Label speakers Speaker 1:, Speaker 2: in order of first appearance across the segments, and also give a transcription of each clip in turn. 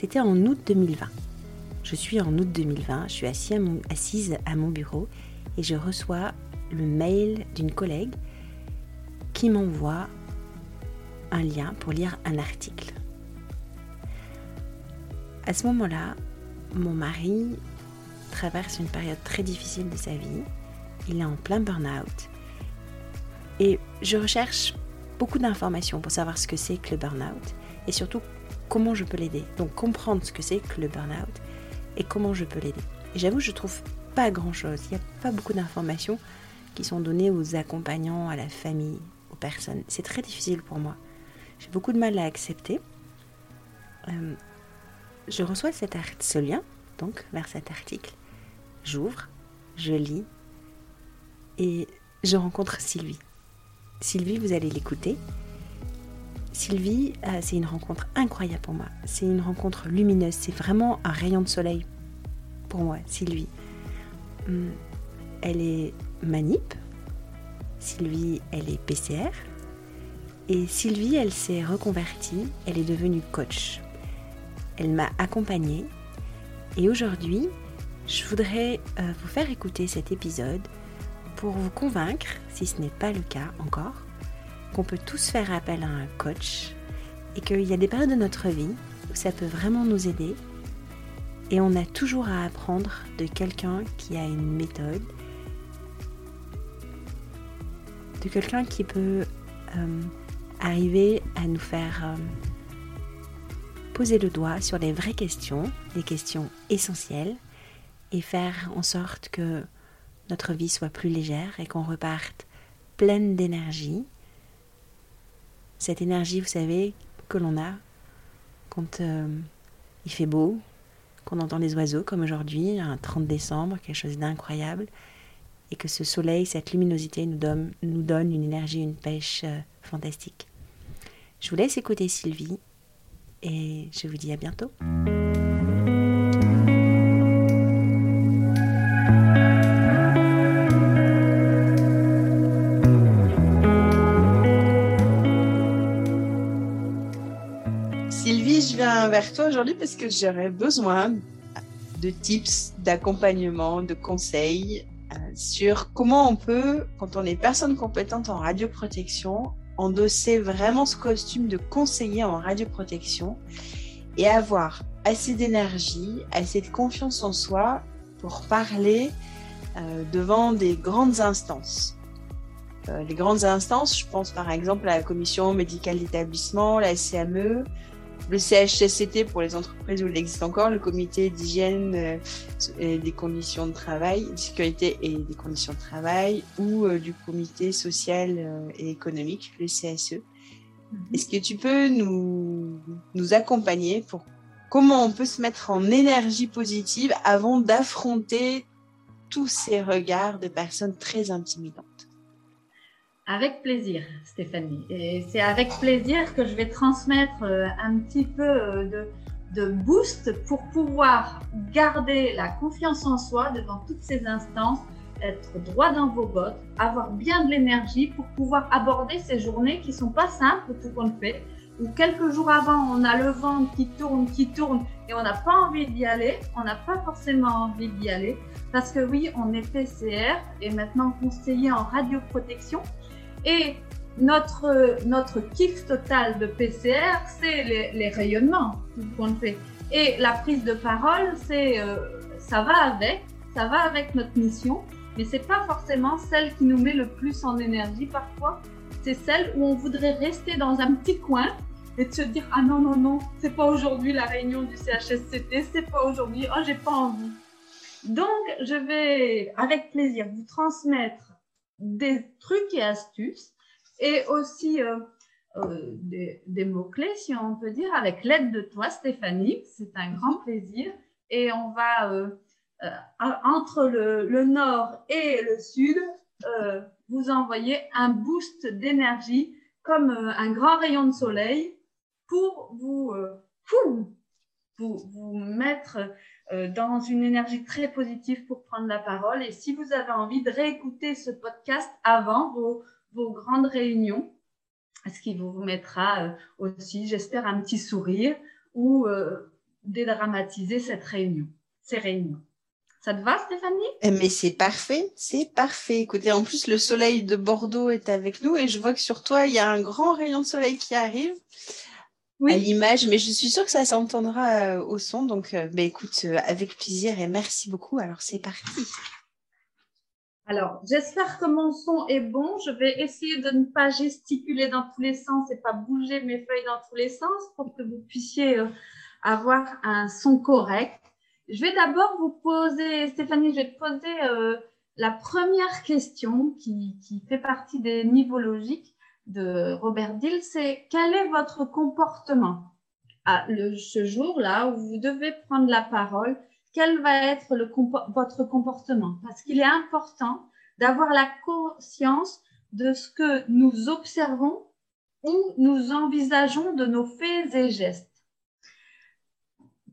Speaker 1: C'était en août 2020. Je suis en août 2020, je suis assise à mon bureau et je reçois le mail d'une collègue qui m'envoie un lien pour lire un article. À ce moment-là, mon mari traverse une période très difficile de sa vie. Il est en plein burn-out. Et je recherche beaucoup d'informations pour savoir ce que c'est que le burn-out et surtout comment je peux l'aider. Donc comprendre ce que c'est que le burn-out et comment je peux l'aider. Et j'avoue, je trouve pas grand-chose. Il n'y a pas beaucoup d'informations qui sont données aux accompagnants, à la famille, aux personnes. C'est très difficile pour moi. J'ai beaucoup de mal à accepter. Euh, je reçois cet ce lien, donc, vers cet article. J'ouvre, je lis et je rencontre Sylvie. Sylvie, vous allez l'écouter. Sylvie, euh, c'est une rencontre incroyable pour moi. C'est une rencontre lumineuse. C'est vraiment un rayon de soleil pour moi, Sylvie. Hum, elle est manip. Sylvie, elle est PCR. Et Sylvie, elle s'est reconvertie. Elle est devenue coach. Elle m'a accompagnée. Et aujourd'hui, je voudrais euh, vous faire écouter cet épisode pour vous convaincre, si ce n'est pas le cas encore, qu'on peut tous faire appel à un coach et qu'il y a des périodes de notre vie où ça peut vraiment nous aider et on a toujours à apprendre de quelqu'un qui a une méthode, de quelqu'un qui peut euh, arriver à nous faire euh, poser le doigt sur les vraies questions, les questions essentielles, et faire en sorte que notre vie soit plus légère et qu'on reparte pleine d'énergie. Cette énergie, vous savez, que l'on a quand euh, il fait beau, qu'on entend les oiseaux comme aujourd'hui, un 30 décembre, quelque chose d'incroyable, et que ce soleil, cette luminosité nous donne, une énergie, une pêche euh, fantastique. Je vous laisse écouter Sylvie et je vous dis à bientôt.
Speaker 2: Aujourd'hui parce que j'aurais besoin de tips, d'accompagnement, de conseils euh, sur comment on peut, quand on est personne compétente en radioprotection, endosser vraiment ce costume de conseiller en radioprotection et avoir assez d'énergie, assez de confiance en soi pour parler euh, devant des grandes instances. Euh, les grandes instances, je pense par exemple à la commission médicale d'établissement, la CME, le CHSCT pour les entreprises où il existe encore, le comité d'hygiène euh, et des conditions de travail, de sécurité et des conditions de travail, ou euh, du comité social euh, et économique, le CSE. Mhm. Est-ce que tu peux nous, nous accompagner pour comment on peut se mettre en énergie positive avant d'affronter tous ces regards de personnes très intimidantes?
Speaker 3: Avec plaisir, Stéphanie. Et c'est avec plaisir que je vais transmettre euh, un petit peu euh, de, boost pour pouvoir garder la confiance en soi devant toutes ces instances, être droit dans vos bottes, avoir bien de l'énergie pour pouvoir aborder ces journées qui sont pas simples tout qu'on fait, où quelques jours avant on a le vent qui tourne, qui tourne et on n'a pas envie d'y aller, on n'a pas forcément envie d'y aller parce que oui, on est PCR et maintenant conseiller en radioprotection. Et notre, notre kiff total de PCR, c'est les, rayonnements qu'on fait. Et la prise de parole, c'est euh, ça va avec, ça va avec notre mission, mais c'est pas forcément celle qui nous met le plus en énergie parfois. C'est celle où on voudrait rester dans un petit coin et de se dire ah non non non, c'est pas aujourd'hui la réunion du CHSCT, c'est pas aujourd'hui, oh j'ai pas envie. Donc je vais avec plaisir vous transmettre des trucs et astuces et aussi euh, euh, des, mots-clés, si on peut dire, avec l'aide de toi, Stéphanie. C'est un grand plaisir. Et on va, euh, entre le, nord et le sud, vous envoyer un boost d'énergie comme un grand rayon de soleil pour vous, vous, vous mettre dans une énergie très positive pour prendre la parole. Et si vous avez envie de réécouter ce podcast avant vos, vos grandes réunions, ce qui vous mettra euh, aussi, j'espère, un petit sourire ou euh, dédramatiser cette réunion, ces réunions. Ça te va, Stéphanie?
Speaker 2: Eh, Mais c'est parfait, c'est parfait. Écoutez, en plus, le soleil de Bordeaux est avec nous et je vois que sur toi, il y a un grand rayon de soleil qui arrive oui. à l'image, mais je suis sûre que ça s'entendra euh, au son. Donc, euh, bah, écoute, euh, avec plaisir et merci beaucoup. Alors, c'est parti.
Speaker 3: Alors, j'espère que mon son est bon. Je vais essayer de ne pas gesticuler dans tous les sens et pas bouger mes feuilles dans tous les sens pour que vous puissiez avoir un son correct. Je vais d'abord vous poser, Stéphanie, je vais te poser la première question qui, qui, fait partie des niveaux logiques de Robert Dill, c'est quel est votre comportement à ce jour-là où vous devez prendre la parole? Quel va être votre comportement? Parce qu'il est important d'avoir la conscience de ce que nous observons ou nous envisageons de nos faits et gestes.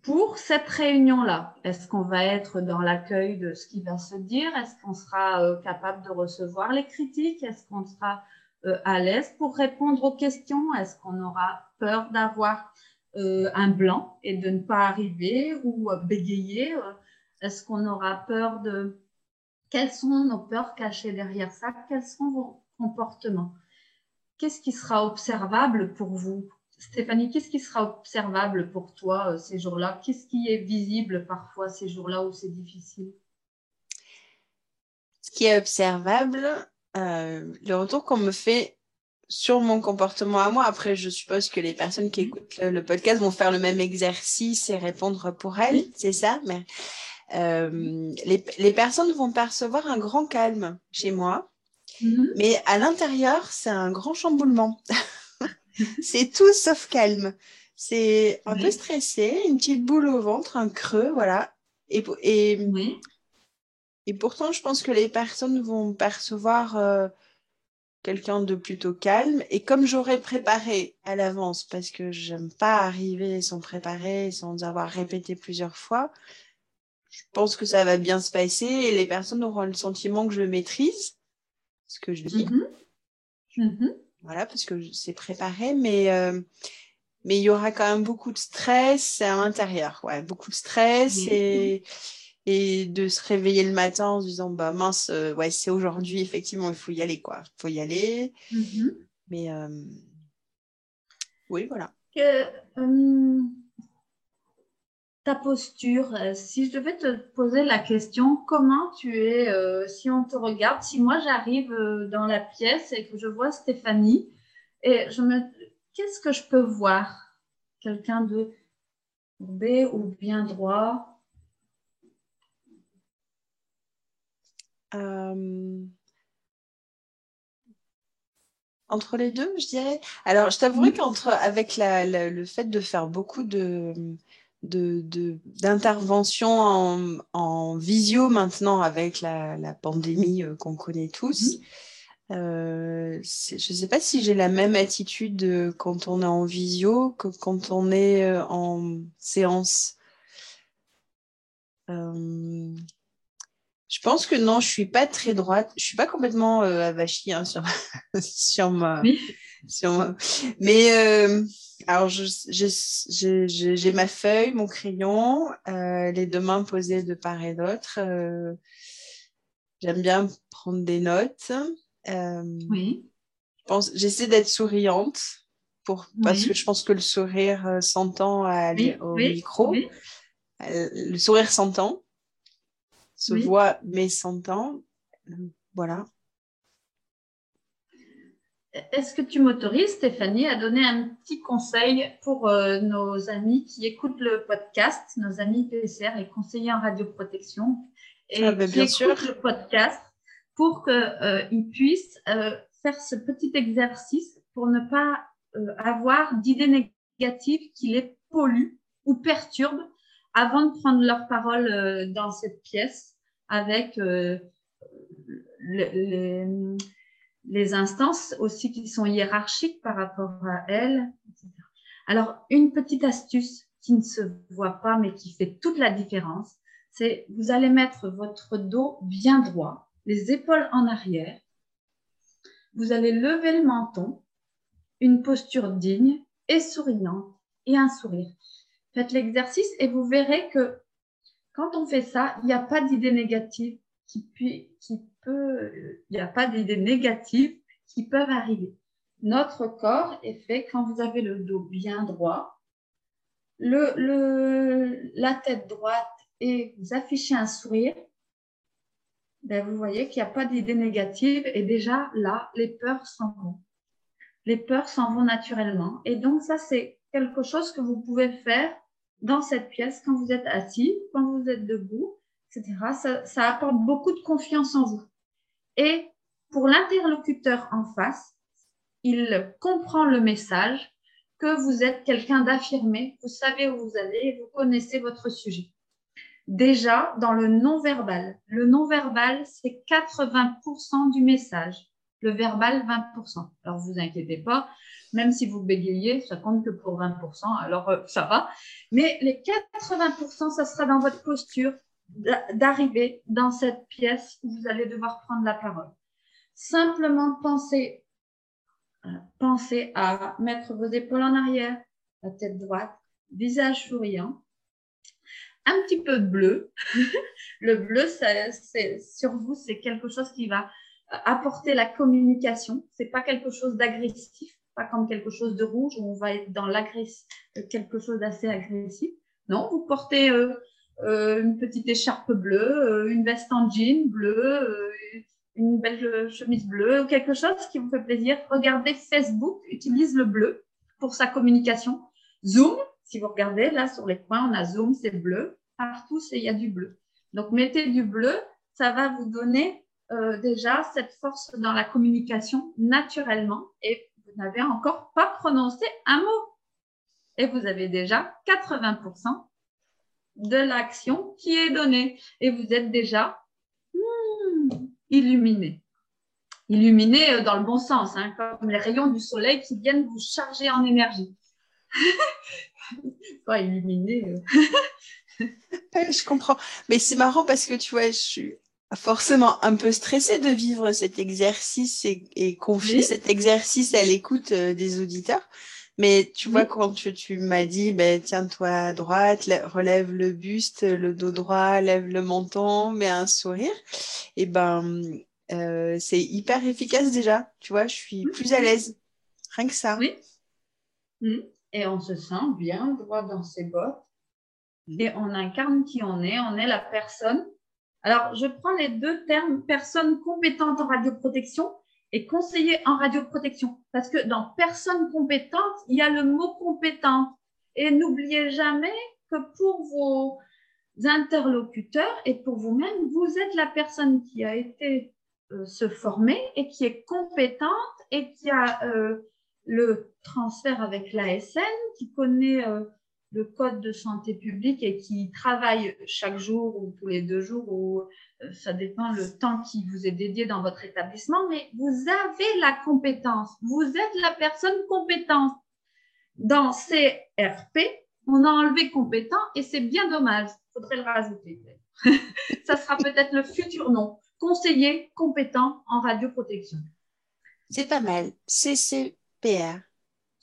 Speaker 3: Pour cette réunion-là, est-ce qu'on va être dans l'accueil de ce qui va se dire? Est-ce qu'on sera euh, capable de recevoir les critiques? Est-ce qu'on sera à l'aise pour répondre aux questions? Est-ce qu'on aura peur d'avoir euh, un blanc et de ne pas arriver ou euh, bégayer? Est-ce qu'on aura peur de... Quelles sont nos peurs cachées derrière ça? Quels sont vos comportements? Qu'est-ce qui sera observable pour vous? Stéphanie, qu'est-ce qui sera observable pour toi ces jours-là? Qu'est-ce qui est visible parfois ces jours-là où c'est difficile?
Speaker 2: Ce qui est observable, euh, le retour qu'on me fait sur mon comportement à moi. Après, je suppose que les personnes qui écoutent le, podcast vont faire le même exercice et répondre pour elles, c'est ça? Mais euh, les, les, personnes vont percevoir un grand calme chez moi, mm-hmm. mais à l'intérieur, c'est un grand chamboulement. c'est tout sauf calme. C'est un peu stressé, une petite boule au ventre, un creux, voilà. Et, et, et pourtant, je pense que les personnes vont percevoir euh, quelqu'un de plutôt calme. Et comme j'aurais préparé à l'avance, parce que j'aime pas arriver sans préparer, sans avoir répété plusieurs fois, je pense que ça va bien se passer et les personnes auront le sentiment que je maîtrise ce que je dis. Mm-hmm. Mm-hmm. Voilà, parce que c'est préparé, mais euh, mais il y aura quand même beaucoup de stress à l'intérieur. Ouais, beaucoup de stress et et de se réveiller le matin en se disant bah mince euh, ouais c'est aujourd'hui effectivement il faut y aller quoi. Faut y aller. Mm-hmm. mais euh, oui voilà.
Speaker 3: Euh, ta posture si je devais te poser la question comment tu es si on te regarde si moi j'arrive dans la pièce et que je vois Stéphanie et je me qu'est-ce que je peux voir? Quelqu'un de B ou bien droit?
Speaker 2: Entre les deux, je dirais. Alors, je t'avouerai qu'entre avec le fait de faire beaucoup de d'interventions en, en, visio maintenant avec la, pandémie euh, qu'on connaît tous. Mhm. Euh, je ne sais pas si j'ai la même attitude quand on est en visio que quand on est en séance. Je pense que non, je suis pas très droite. Je suis pas complètement euh, avachie hein, sur, sur, ma, sur Mais euh, alors, j'ai ma feuille, mon crayon, euh, les deux mains posées de part et d'autre. Euh, j'aime bien prendre des notes. Euh, oui. J'essaie d'être souriante pour, parce que je pense que le sourire s'entend au micro. Le sourire s'entend se voit mais s'entend. Voilà.
Speaker 3: Est-ce que tu m'autorises, Stéphanie, à donner un petit conseil pour euh, nos amis qui écoutent le podcast, nos amis PCR, les conseillers en radioprotection, et ah, ben, qui écoutent le podcast pour qu'ils euh, puissent euh, faire ce petit exercice pour ne pas avoir d'idées négatives qui les polluent ou perturbent avant de prendre leur parole euh, dans cette pièce avec euh, les, instances aussi qui sont hiérarchiques par rapport à elles. Alors, une petite astuce qui ne se voit pas mais qui fait toute la différence, c'est vous allez mettre votre dos bien droit, les épaules en arrière. Vous allez lever le menton, une posture digne et souriante et un sourire Faites l'exercice et vous verrez que quand on fait ça, il n'y a pas d'idée négative qui, qui peut, il n'y a pas d'idées négatives qui peuvent arriver. Notre corps est fait quand vous avez le dos bien droit, le, le, la tête droite et vous affichez un sourire, ben vous voyez qu'il n'y a pas d'idée négative et déjà là, les peurs s'en vont. Les peurs s'en vont naturellement. Et donc ça, c'est quelque chose que vous pouvez faire dans cette pièce quand vous êtes assis, quand vous êtes debout, etc. Ça, apporte beaucoup de confiance en vous. Et pour l'interlocuteur en face, il comprend le message que vous êtes quelqu'un d'affirmé, vous savez où vous allez, vous connaissez votre sujet. Déjà, dans le non-verbal, le non-verbal, c'est 80% du message, le verbal 20%. Alors, vous inquiétez pas, même si vous bégayez, ça compte que pour 20%, alors euh, ça va. Mais les 80%, ça sera dans votre posture d'arriver dans cette pièce où vous allez devoir prendre la parole. Simplement pensez, euh, pensez à mettre vos épaules en arrière, la tête droite, visage souriant, un petit peu de bleu. le bleu, c'est, sur vous, c'est quelque chose qui va apporter la communication. C'est pas quelque chose d'agressif, pas comme quelque chose de rouge où on va être dans quelque chose d'assez agressif. Non, vous portez euh, euh, une petite écharpe bleue, euh, une veste en jean bleu, une belle chemise bleue, quelque chose qui vous fait plaisir. Regardez Facebook, utilise le bleu pour sa communication. Zoom, si vous regardez là sur les coins, on a Zoom, c'est bleu. Partout, il y a du bleu. Donc, mettez du bleu, ça va vous donner déjà cette force dans la communication naturellement et n'avez encore pas prononcé un mot. Et vous avez déjà 80% de l'action qui est donnée et vous êtes déjà hmm, illuminé. Illuminé euh, dans le bon sens, hein, comme les rayons du soleil qui viennent vous charger en énergie. pas illuminé.
Speaker 2: Euh. je comprends. Mais c'est marrant parce que tu vois, je suis forcément un peu stressée de vivre cet exercice et, confier cet exercice à l'écoute euh, des auditeurs. Mais tu vois, quand tu, m'as dit, ben, tiens-toi à droite, relève le buste, le dos droit, lève le menton, mets un sourire, et eh ben, euh, c'est hyper efficace déjà. Tu vois, je suis plus à l'aise. Rien que ça.
Speaker 3: Oui. Mmh. Et on se sent bien droit dans ses bottes. Mmh. Et on incarne qui on est. On est la personne. Alors, je prends les deux termes, personne compétente en radioprotection et conseiller en radioprotection. Parce que dans personne compétente, il y a le mot compétente. Et n'oubliez jamais que pour vos interlocuteurs et pour vous-même, vous êtes la personne qui a été euh, se former et qui est compétente et qui a euh, le transfert avec l'ASN, qui connaît euh, le code de santé publique et qui travaille chaque jour ou tous les deux jours, ou euh, ça dépend le temps qui vous est dédié dans votre établissement, mais vous avez la compétence, vous êtes la personne compétente. Dans CRP, on a enlevé compétent et c'est bien dommage, il faudrait le rajouter. ça sera peut-être le futur nom, conseiller compétent en radioprotection.
Speaker 2: C'est pas mal, CCPR.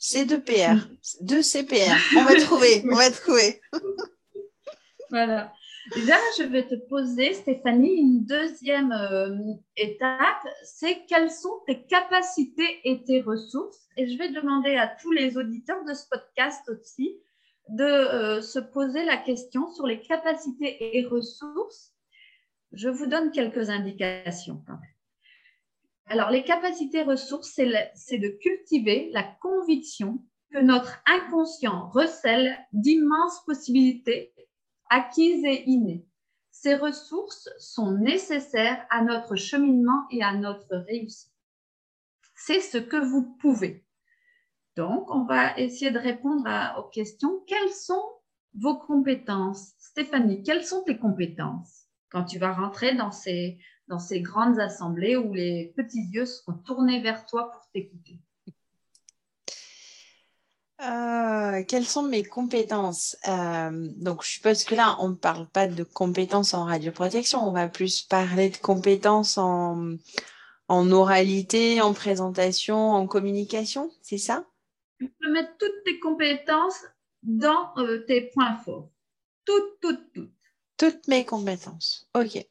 Speaker 2: C'est deux PR, deux CPR. On va trouver, on va trouver.
Speaker 3: voilà. Là, je vais te poser, Stéphanie, une deuxième euh, étape, c'est quelles sont tes capacités et tes ressources? Et je vais demander à tous les auditeurs de ce podcast aussi de euh, se poser la question sur les capacités et ressources. Je vous donne quelques indications quand même. Alors, les capacités ressources, c'est de cultiver la conviction que notre inconscient recèle d'immenses possibilités acquises et innées. Ces ressources sont nécessaires à notre cheminement et à notre réussite. C'est ce que vous pouvez. Donc, on va essayer de répondre aux questions. Quelles sont vos compétences? Stéphanie, quelles sont tes compétences? Quand tu vas rentrer dans ces, dans ces grandes assemblées où les petits yeux seront tournés vers toi pour t'écouter
Speaker 2: euh, quelles sont mes compétences? Euh, Donc, je suppose que là, on ne parle pas de compétences en radioprotection, on va plus parler de compétences en, en oralité, en présentation, en communication, c'est ça?
Speaker 3: Tu peux mettre toutes tes compétences dans euh, tes points forts. Toutes, toutes, toutes.
Speaker 2: Toutes mes compétences. OK.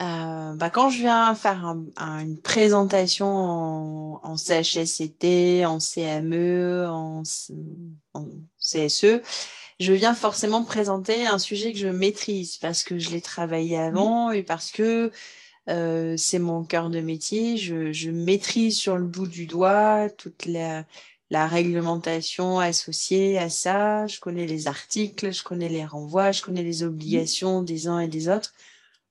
Speaker 2: Euh, bah, quand je viens faire une présentation en, en, CHSCT, en CME, en, CSE, je viens forcément présenter un sujet que je maîtrise parce que je l'ai travaillé avant et parce que euh, c'est mon cœur de métier. Je, je, maîtrise sur le bout du doigt toute la, la réglementation associée à ça. Je connais les articles, je connais les renvois, je connais les obligations des uns et des autres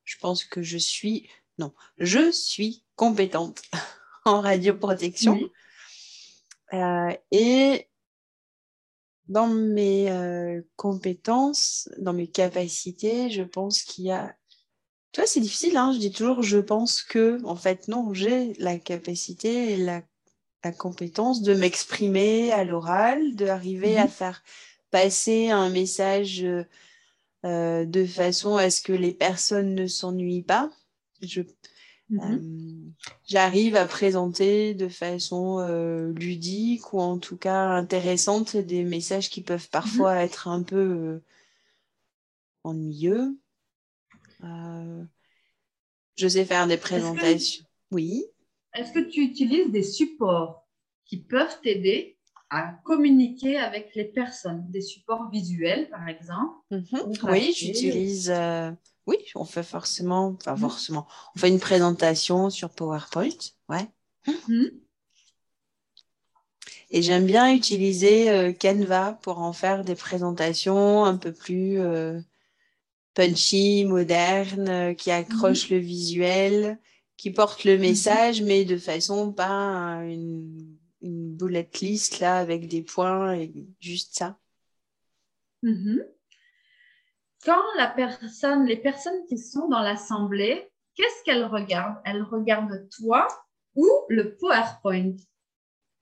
Speaker 2: je pense que je suis, non, je suis compétente en radioprotection. Euh, et dans mes euh, compétences, dans mes capacités, je pense qu'il y a. Tu vois, c'est difficile, hein je dis toujours je pense que. En fait, non, j'ai la capacité et la, compétence de m'exprimer à l'oral, d'arriver à mhm. faire passer un message euh, de façon à ce que les personnes ne s'ennuient pas. Je, mmh euh, j'arrive à présenter de façon euh, ludique ou en tout cas intéressante des messages qui peuvent mmh parfois être un peu ennuyeux. je sais faire des présentations. oui.
Speaker 3: Est-ce que tu utilises des supports qui peuvent t'aider à communiquer avec les personnes, des supports visuels par exemple.
Speaker 2: Mhm. Oui, j'utilise. Euh, oui, on fait forcément, enfin mhm. forcément, on fait une présentation sur PowerPoint, ouais. Mhm. Et j'aime bien utiliser euh, Canva pour en faire des présentations un peu plus euh, punchy, modernes, qui accrochent le visuel, qui portent le message, mais de façon pas une une bullet list là avec des points et juste ça.
Speaker 3: Mhm. Quand la personne, les personnes qui sont dans l'assemblée, qu'est-ce qu'elles regardent? Elles regardent toi ou le PowerPoint?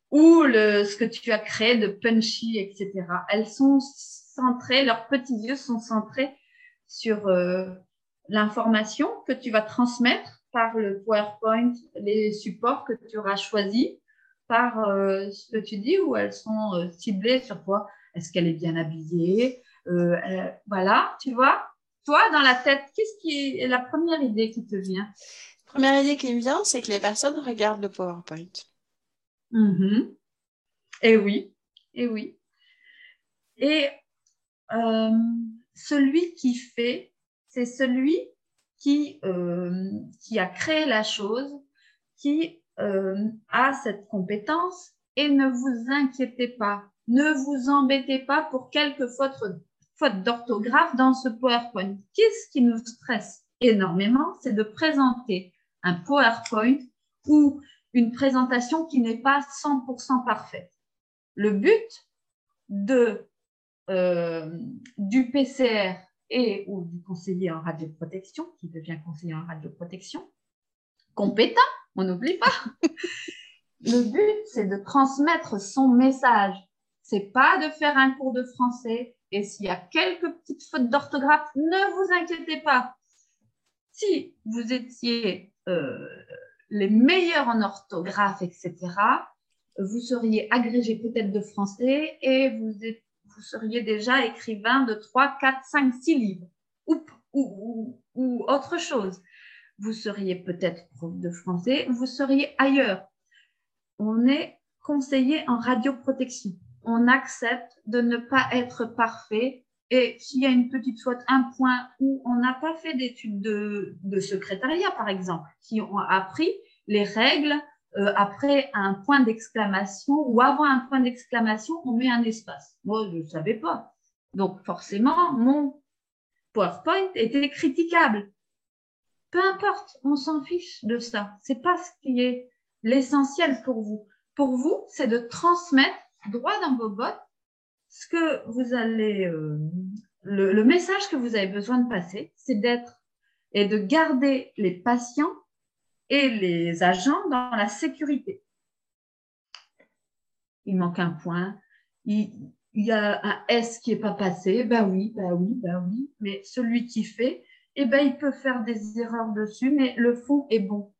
Speaker 3: Ou le, ce que tu as créé de punchy, etc. Elles sont centrées, leurs petits yeux sont centrés sur euh, l'information que tu vas transmettre par le PowerPoint, les supports que tu auras choisis par euh, ce que tu dis ou elles sont euh, ciblées sur toi? Est-ce qu'elle est bien habillée? Euh, Voilà, tu vois? Toi, dans la tête, qu'est-ce qui est la première idée qui te vient?
Speaker 2: La première idée qui me vient, c'est que les personnes regardent le PowerPoint.
Speaker 3: Mm-hmm. Et oui, et oui. Et celui qui fait, c'est celui qui, qui a créé la chose, qui euh, a cette compétence et ne vous inquiétez pas, ne vous embêtez pas pour quelques fautes, d'orthographe dans ce PowerPoint. Qu'est-ce qui nous stresse énormément C'est de présenter un PowerPoint ou une présentation qui n'est pas 100% parfaite. Le but euh, du PCR et ou du conseiller en radioprotection, qui devient conseiller en radioprotection, compétent, on n'oublie pas. Le but, c'est de transmettre son message. C'est pas de faire un cours de français. Et s'il y a quelques petites fautes d'orthographe, ne vous inquiétez pas. Si vous étiez euh, les meilleurs en orthographe, etc., vous seriez agrégé peut-être de français et vous, vous seriez déjà écrivain de 3, 4, 5, 6 livres ou, autre chose vous seriez peut-être prof de français, vous seriez ailleurs. On est conseillé en radioprotection. On accepte de ne pas être parfait. Et s'il y a une petite faute, un point où on n'a pas fait d'études de, secrétariat, par exemple, qui ont appris les règles, euh, après un point d'exclamation ou avant un point d'exclamation, on met un espace. Moi, je ne savais pas. Donc, forcément, mon PowerPoint était critiquable. Peu importe, on s'en fiche de ça. C'est pas ce qui est l'essentiel pour vous. Pour vous, c'est de transmettre droit dans vos bottes ce que vous allez, euh, le, message que vous avez besoin de passer, c'est d'être et de garder les patients et les agents dans la sécurité. Il manque un point, il, il y a un S qui n'est pas passé, ben oui, ben oui, ben oui, mais celui qui fait, eh ben, il peut faire des erreurs dessus, mais le fond est bon.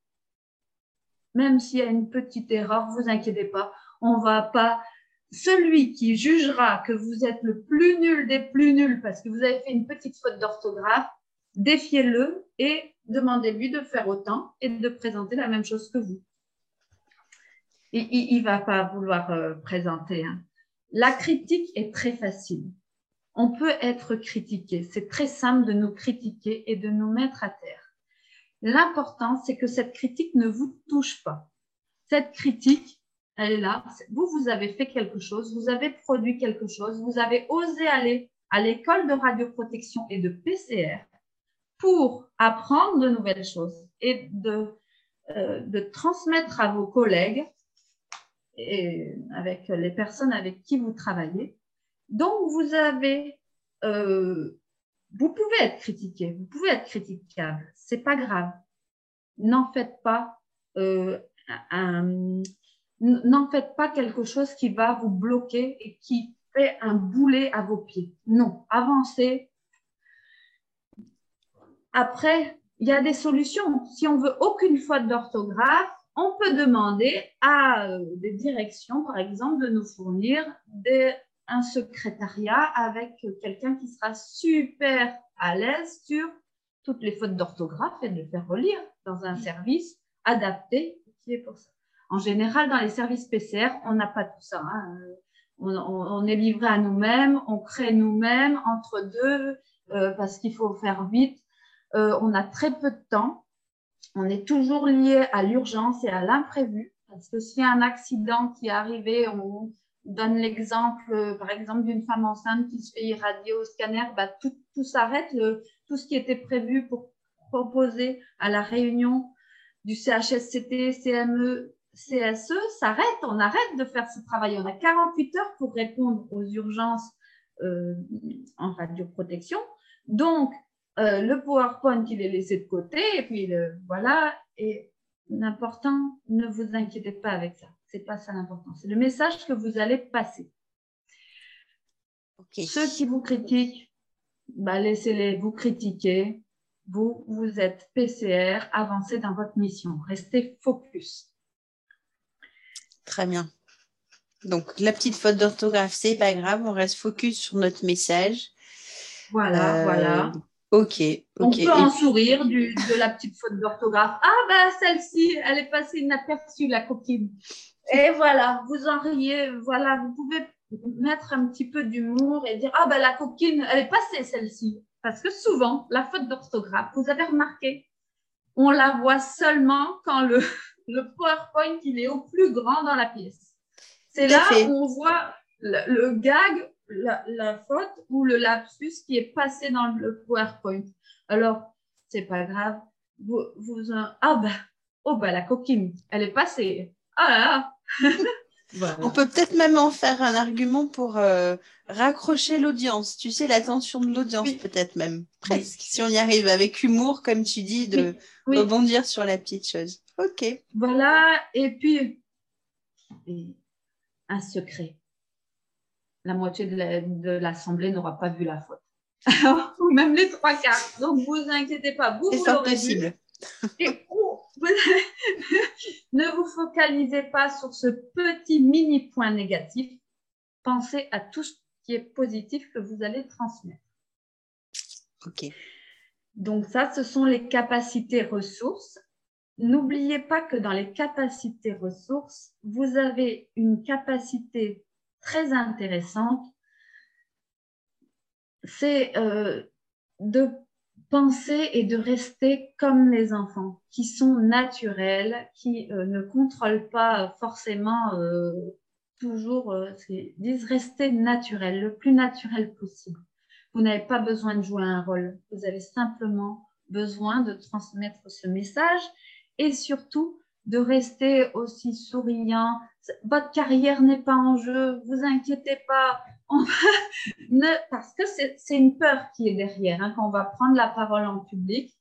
Speaker 3: Même s'il y a une petite erreur, vous inquiétez pas, on va pas celui qui jugera que vous êtes le plus nul des plus nuls parce que vous avez fait une petite faute d'orthographe, défiez-le et demandez-lui de faire autant et de présenter la même chose que vous. il ne va pas vouloir euh, présenter. Hein. La critique est très facile. On peut être critiqué. C'est très simple de nous critiquer et de nous mettre à terre. L'important, c'est que cette critique ne vous touche pas. Cette critique, elle est là. Vous, vous avez fait quelque chose, vous avez produit quelque chose, vous avez osé aller à l'école de radioprotection et de PCR pour apprendre de nouvelles choses et de, euh, de transmettre à vos collègues et avec les personnes avec qui vous travaillez. Donc, vous avez, euh, vous pouvez être critiqué, vous pouvez être critiquable, c'est pas grave. N'en faites pas euh, n'en faites pas quelque chose qui va vous bloquer et qui fait un boulet à vos pieds. Non, avancez. Après, il y a des solutions. Si on veut aucune faute d'orthographe, on peut demander à euh, des directions, par exemple, de nous fournir un secrétariat avec quelqu'un qui sera super à l'aise sur toutes les fautes d'orthographe et de les faire relire dans un service adapté qui est pour ça. En général, dans les services PCR, on n'a pas tout ça. Hein. On, est livré à nous-mêmes, on crée nous-mêmes entre deux euh, parce qu'il faut faire vite. Euh, on a très peu de temps. On est toujours lié à l'urgence et à l'imprévu parce que s'il y a un accident qui est arrivé, on donne l'exemple, par exemple, d'une femme enceinte qui se fait irradier au scanner, bah, tout, s'arrête. Tout ce qui était prévu pour proposer à la réunion du CHSCT, CME, CSE s'arrête, on arrête de faire ce travail. On a 48 heures pour répondre aux urgences euh, en radioprotection. Donc, euh, le PowerPoint, il est laissé de côté, et puis voilà. Et l'important, ne vous inquiétez pas avec ça. C'est pas ça l'important. C'est le message que vous allez passer. Ceux qui vous critiquent, bah, laissez-les vous critiquer. Vous, vous êtes PCR, avancez dans votre mission. Restez focus.
Speaker 2: Très bien. Donc, la petite faute d'orthographe, c'est pas grave, on reste focus sur notre message.
Speaker 3: Voilà, euh, voilà.
Speaker 2: Ok,
Speaker 3: On peut en sourire de la petite faute d'orthographe. Ah, bah, celle-ci, elle est passée inaperçue, la coquine. Et voilà, vous en riez, voilà, vous pouvez mettre un petit peu d'humour et dire, ah, bah, la coquine, elle est passée, celle-ci. Parce que souvent, la faute d'orthographe, vous avez remarqué, on la voit seulement quand le, le PowerPoint, il est au plus grand dans la pièce. C'est là où on voit le, gag, la, faute ou le lapsus qui est passé dans le PowerPoint. Alors, c'est pas grave. Vous, vous ah bah, oh bah la coquine, elle est passée. Ah là
Speaker 2: On peut peut-être même en faire un argument pour euh, raccrocher l'audience. Tu sais, l'attention de l'audience, peut-être même, presque. Si on y arrive avec humour, comme tu dis, de rebondir sur la petite chose. Ok.
Speaker 3: Voilà, et puis un secret. La moitié de l'Assemblée n'aura pas vu la faute. Ou même les trois quarts. Donc, vous inquiétez pas, vous, vous l'aurez possible. Et ne vous focalisez pas sur ce petit mini point négatif. Pensez à tout ce qui est positif que vous allez transmettre.
Speaker 2: OK.
Speaker 3: Donc ça, ce sont les capacités ressources. N'oubliez pas que dans les capacités ressources, vous avez une capacité très intéressante. C'est euh, de penser et de rester comme les enfants, qui sont naturels, qui euh, ne contrôlent pas forcément euh, toujours, ils disent rester naturel, le plus naturel possible. Vous n'avez pas besoin de jouer un rôle, vous avez simplement besoin de transmettre ce message et surtout de rester aussi souriant. Votre carrière n'est pas en jeu, vous inquiétez pas. Parce que c'est une peur qui est derrière hein, quand on va prendre la parole en public.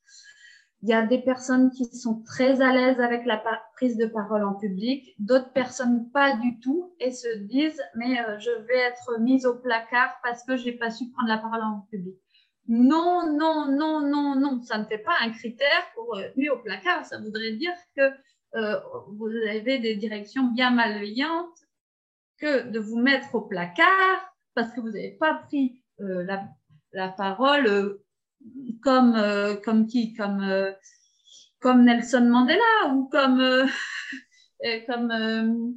Speaker 3: Il y a des personnes qui sont très à l'aise avec la prise de parole en public, d'autres personnes pas du tout et se disent mais euh, je vais être mise au placard parce que j'ai pas su prendre la parole en public. Non, non, non, non, non, ça ne fait pas un critère pour euh, mis au placard. Ça voudrait dire que euh, vous avez des directions bien malveillantes que de vous mettre au placard parce que vous n'avez pas pris euh, la, la, parole euh, comme, euh, comme qui comme, comme Nelson Mandela ou comme, comme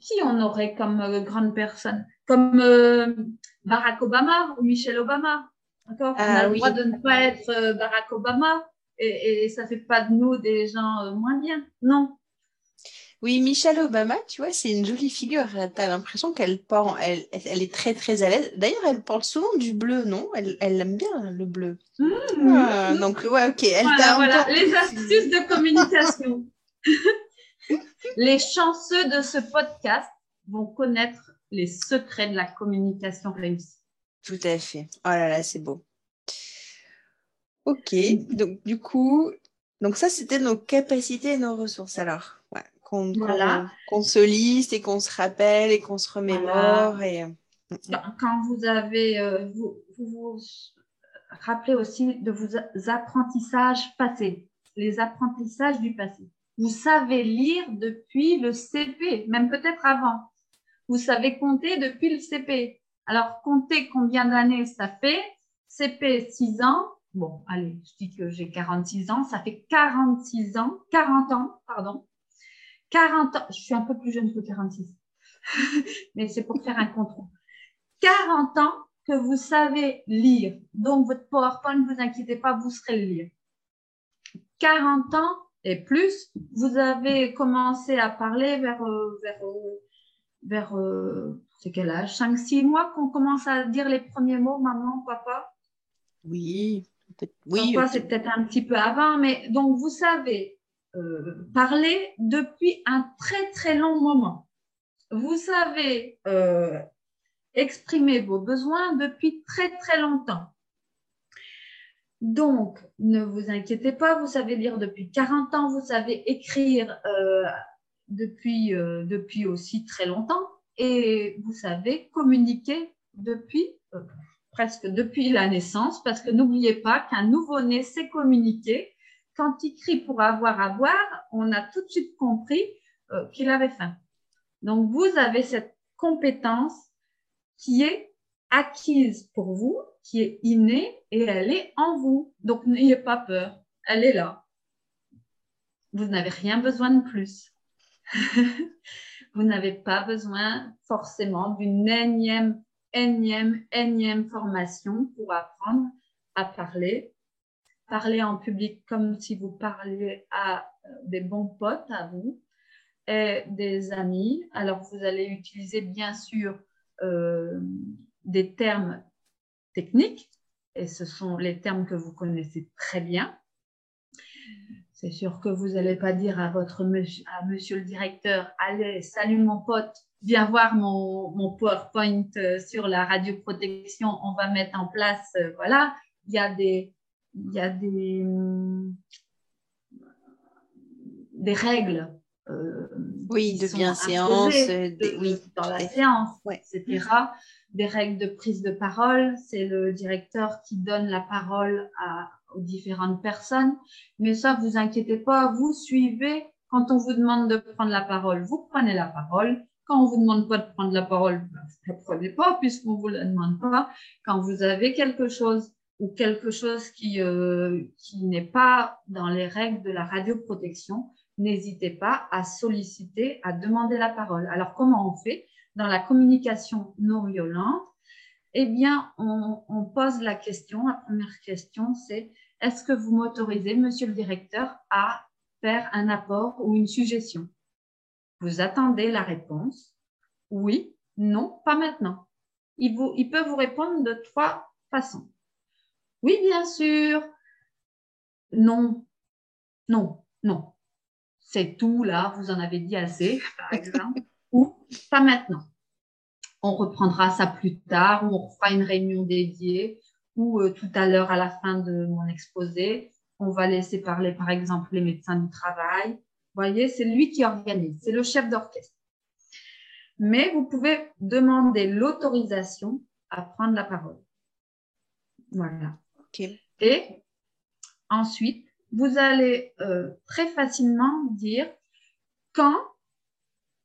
Speaker 3: qui on aurait comme grande personne? Comme Barack Obama ou Michelle Obama. D'accord? On a
Speaker 2: Ah
Speaker 3: le
Speaker 2: oui.
Speaker 3: droit de ne pas être Barack Obama et, et ça fait pas de nous des gens moins bien. Non?
Speaker 2: Oui, Michelle Obama, tu vois, c'est une jolie figure. Tu as l'impression qu'elle porte, elle, elle est très très à l'aise. D'ailleurs, elle porte souvent du bleu, non? Elle, elle aime bien le bleu. Ah, donc, ouais, ok. Elle
Speaker 3: Voilà, voilà.
Speaker 2: encore-
Speaker 3: Les astuces de communication. les chanceux de ce podcast vont connaître les secrets de la communication réussie.
Speaker 2: Tout à fait. Oh là là, c'est beau. Ok, donc du coup, donc ça c'était nos capacités et nos ressources alors. Qu'on
Speaker 3: Voilà.
Speaker 2: qu'on se liste et qu'on se rappelle et qu'on se remémore et
Speaker 3: Quand- Quand vous avez, euh, vous, vous vous rappelez aussi de vos apprentissages passés, les apprentissages du passé. Vous savez lire depuis le CP, même peut-être avant. Vous savez compter depuis le CP. Alors, comptez combien d'années ça fait? CP, 6 ans. Bon, allez, je dis que j'ai 46 ans. Ça fait 46 ans, 40 ans, pardon. 40 ans. Je suis un peu plus jeune que 46. Mais c'est pour faire un contrôle. 40 ans que vous savez lire. Donc, votre PowerPoint, ne vous inquiétez pas, vous serez le lire. 40 ans et plus, vous avez commencé à parler vers, euh, vers, euh, vers euh, c'est quel âge? 5-6 mois qu'on commence à dire les premiers mots, maman, papa?
Speaker 2: Oui, peut-être- oui, ok.
Speaker 3: c'est peut-être un petit peu avant, mais donc vous savez euh, parler depuis un très très long moment. Vous savez euh, exprimer vos besoins depuis très très longtemps. Donc, ne vous inquiétez pas, vous savez lire depuis 40 ans, vous savez écrire euh, depuis, euh, depuis aussi très longtemps et vous savez communiquer depuis presque depuis la naissance, parce que n'oubliez pas qu'un nouveau-né sait communiquer. Quand il crie pour avoir à boire, on a tout de suite compris euh, qu'il avait faim. Donc, vous avez cette compétence qui est acquise pour vous, qui est innée et elle est en vous. Donc, n'ayez pas peur, elle est là. Vous n'avez rien besoin de plus. vous n'avez pas besoin forcément d'une énième énième, énième formation pour apprendre à parler. Parler en public comme si vous parliez à des bons potes à vous et des amis. Alors, vous allez utiliser bien sûr euh, des termes techniques et ce sont les termes que vous connaissez très bien. C'est sûr que vous n'allez pas dire à votre monsieur, à monsieur le directeur, allez, salut mon pote, viens voir mon, mon PowerPoint euh, sur la radioprotection, on va mettre en place, euh, voilà, il y a des, il y a des, hum, des règles. euh,
Speaker 2: Oui, de bienséance, euh,
Speaker 3: de-
Speaker 2: oui,
Speaker 3: dans la séance,
Speaker 2: Ouais.
Speaker 3: etc. Des règles de prise de parole, c'est le directeur qui donne la parole à, aux différentes personnes. Mais ça, vous inquiétez pas, vous suivez. Quand on vous demande de prendre la parole, vous prenez la parole. Quand on vous demande pas de prendre la parole, ben, vous ne la prenez pas puisqu'on vous la demande pas. Quand vous avez quelque chose ou quelque chose qui, euh, qui n'est pas dans les règles de la radioprotection, n'hésitez pas à solliciter, à demander la parole. Alors, comment on fait dans la communication non violente? Eh bien, on, pose la question. La première question, c'est est-ce que vous m'autorisez, monsieur le directeur, à faire un apport ou une suggestion? Vous attendez la réponse. Oui, non, pas maintenant. Il, vous, il peut vous répondre de trois façons. Oui, bien sûr. Non, non, non. C'est tout là, vous en avez dit assez, par exemple. ou pas maintenant. On reprendra ça plus tard, ou on fera une réunion dédiée, ou euh, tout à l'heure à la fin de mon exposé, on va laisser parler par exemple les médecins du travail. Vous voyez, c'est lui qui organise, c'est le chef d'orchestre. Mais vous pouvez demander l'autorisation à prendre la parole. Voilà. Et ensuite, vous allez euh, très facilement dire quand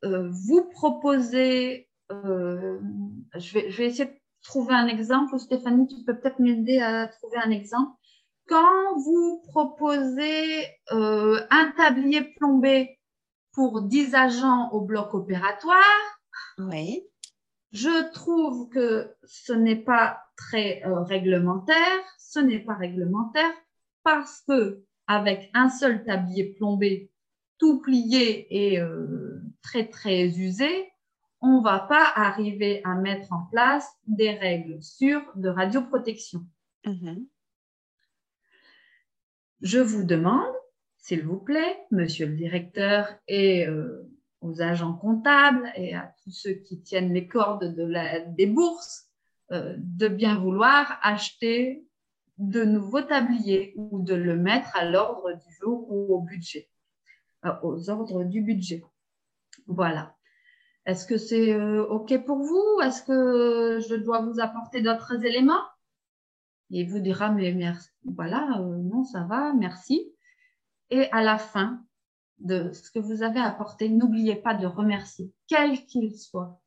Speaker 3: vous proposer, je, vais, je vais essayer de trouver un exemple. Stéphanie, tu peux peut-être m'aider à trouver un exemple. Quand vous proposez un tablier plombé pour 10 agents au bloc opératoire,
Speaker 2: oui.
Speaker 3: Je trouve que ce n'est pas très réglementaire. Ce n'est pas réglementaire parce que avec un seul tablier plombé, tout plié et euh, très très usé, on va pas arriver à mettre en place des règles sûres de radioprotection. Mhm. Je vous demande, s'il vous plaît, monsieur le directeur et euh, aux agents comptables et à tous ceux qui tiennent les cordes de la, des bourses, euh, de bien vouloir acheter de nouveaux tabliers ou de le mettre à l'ordre du jour ou au budget, euh, aux ordres du budget. Voilà. Est-ce que c'est euh, OK pour vous? Est-ce que je dois vous apporter d'autres éléments? Il vous dira, mais merci. Voilà, non, ça va, merci. Et à la fin de ce que vous avez apporté, n'oubliez pas de remercier, quel qu'il soit.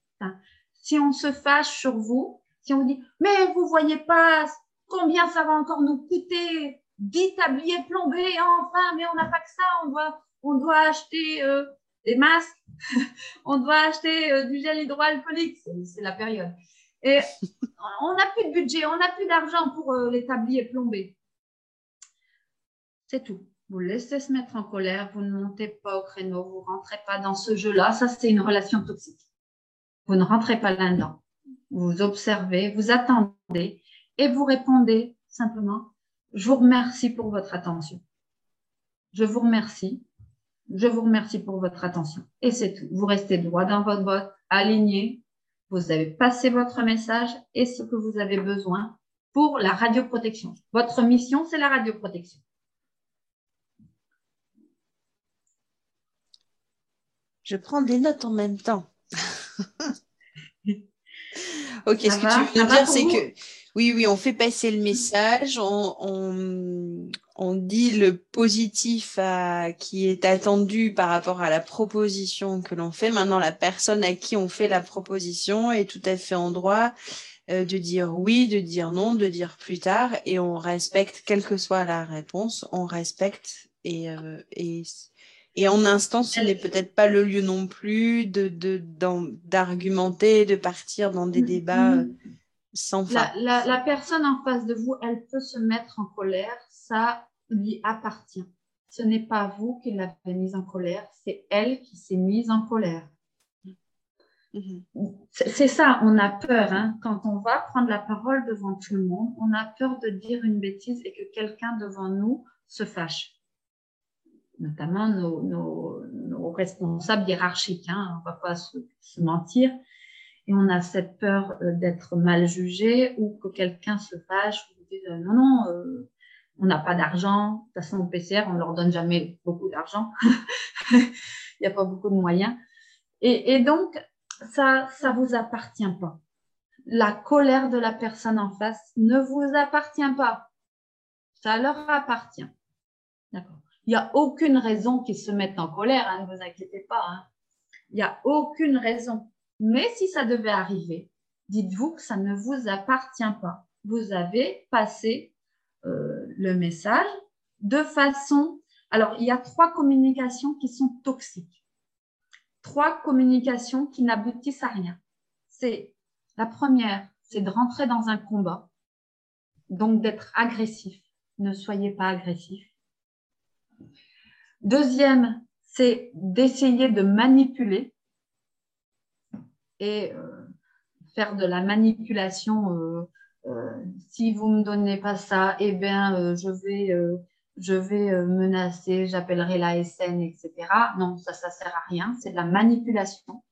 Speaker 3: si on se fâche sur vous, si on dit, mais vous voyez pas Combien ça va encore nous coûter 10 tabliers plombés, enfin, mais on n'a pas que ça, on doit, on doit acheter euh, des masques, on doit acheter euh, du gel hydroalcoolique, c'est la période. Et on n'a plus de budget, on n'a plus d'argent pour euh, les tabliers plombés. C'est tout. Vous laissez se mettre en colère, vous ne montez pas au créneau, vous ne rentrez pas dans ce jeu-là. Ça, c'est une relation toxique. Vous ne rentrez pas là-dedans. Vous observez, vous attendez et vous répondez simplement, je vous remercie pour votre attention. Je vous remercie. Je vous remercie pour votre attention. Et c'est tout. Vous restez droit dans votre botte, aligné. Vous avez passé votre message et ce que vous avez besoin pour la radioprotection. Votre mission, c'est la radioprotection.
Speaker 2: Je prends des notes en même temps. ok, ce que tu veux dire, c'est que oui, oui, on fait passer le message, on, on, dit le positif qui est attendu par rapport à la proposition que l'on fait. Maintenant, la personne à qui on fait la proposition est tout à fait en droit euh, de dire oui, de dire non, de dire plus tard, et on respecte, quelle que soit la réponse, on respecte et, euh, et et en instant, ce n'est peut-être pas le lieu non plus de d'argumenter, de, de, partir dans des mm, débats. Mm.
Speaker 3: La, personne en face de vous, elle peut se mettre en colère, ça lui appartient. Ce n'est pas vous qui l'avez mise en colère, c'est elle qui s'est mise en colère. Mhm. C'est ça, on a peur. Hein. Quand on va prendre la parole devant tout le monde, on a peur de dire une bêtise et que quelqu'un devant nous se fâche. Notamment nos, responsables hiérarchiques. Hein. On ne va pas se mentir et on a cette peur euh, d'être mal jugé ou que quelqu'un se fâche ou dise euh, non, non, euh, on n'a pas d'argent. De toute façon, au PCR, on ne leur donne jamais beaucoup d'argent. Il n'y a pas beaucoup de moyens. Et, et, donc, ça ça vous appartient pas. La colère de la personne en face ne vous appartient pas. Ça leur appartient. D'accord. Il n'y a aucune raison qu'ils se mettent en colère, hein, ne vous inquiétez pas. Hein. Il n'y a aucune raison. Mais si ça devait arriver, dites-vous que ça ne vous appartient pas. Vous avez passé euh, le message de façon... Alors, il y a trois communications qui sont toxiques. Trois communications qui n'aboutissent à rien. C'est la première, c'est de rentrer dans un combat, donc d'être agressif. Ne soyez pas agressif. Deuxième, c'est d'essayer de manipuler et euh, faire de la manipulation. Euh, euh, si vous me donnez pas ça, eh bien, je vais, je vais menacer, j'appellerai la SN, etc. Non, ça, ça sert à rien. C'est de la manipulation.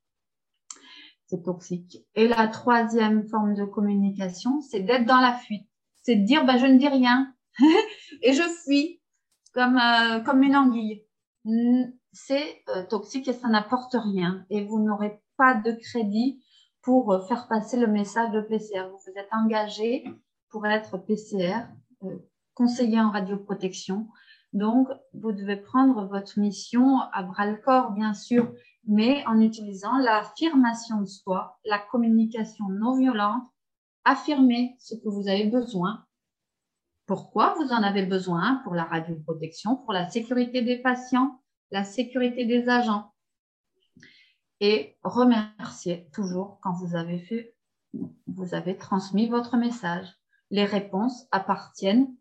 Speaker 3: C'est toxique. Et la troisième forme de communication, c'est d'être dans la fuite. C'est de dire, bah, je ne dis rien et je fuis comme, comme une anguille. C'est toxique et ça n'apporte rien. Et vous n'aurez pas de crédit pour euh, faire passer le message de PCR. Vous vous êtes engagé pour être PCR, euh, conseiller en radioprotection. Donc, vous devez prendre votre mission à bras le corps, bien sûr, mais en utilisant l'affirmation de soi, la communication non violente, affirmer ce que vous avez besoin, pourquoi vous en avez besoin pour la radioprotection, pour la sécurité des patients, la sécurité des agents? Et remercier toujours quand vous avez fait, vous avez transmis votre message. Les réponses appartiennent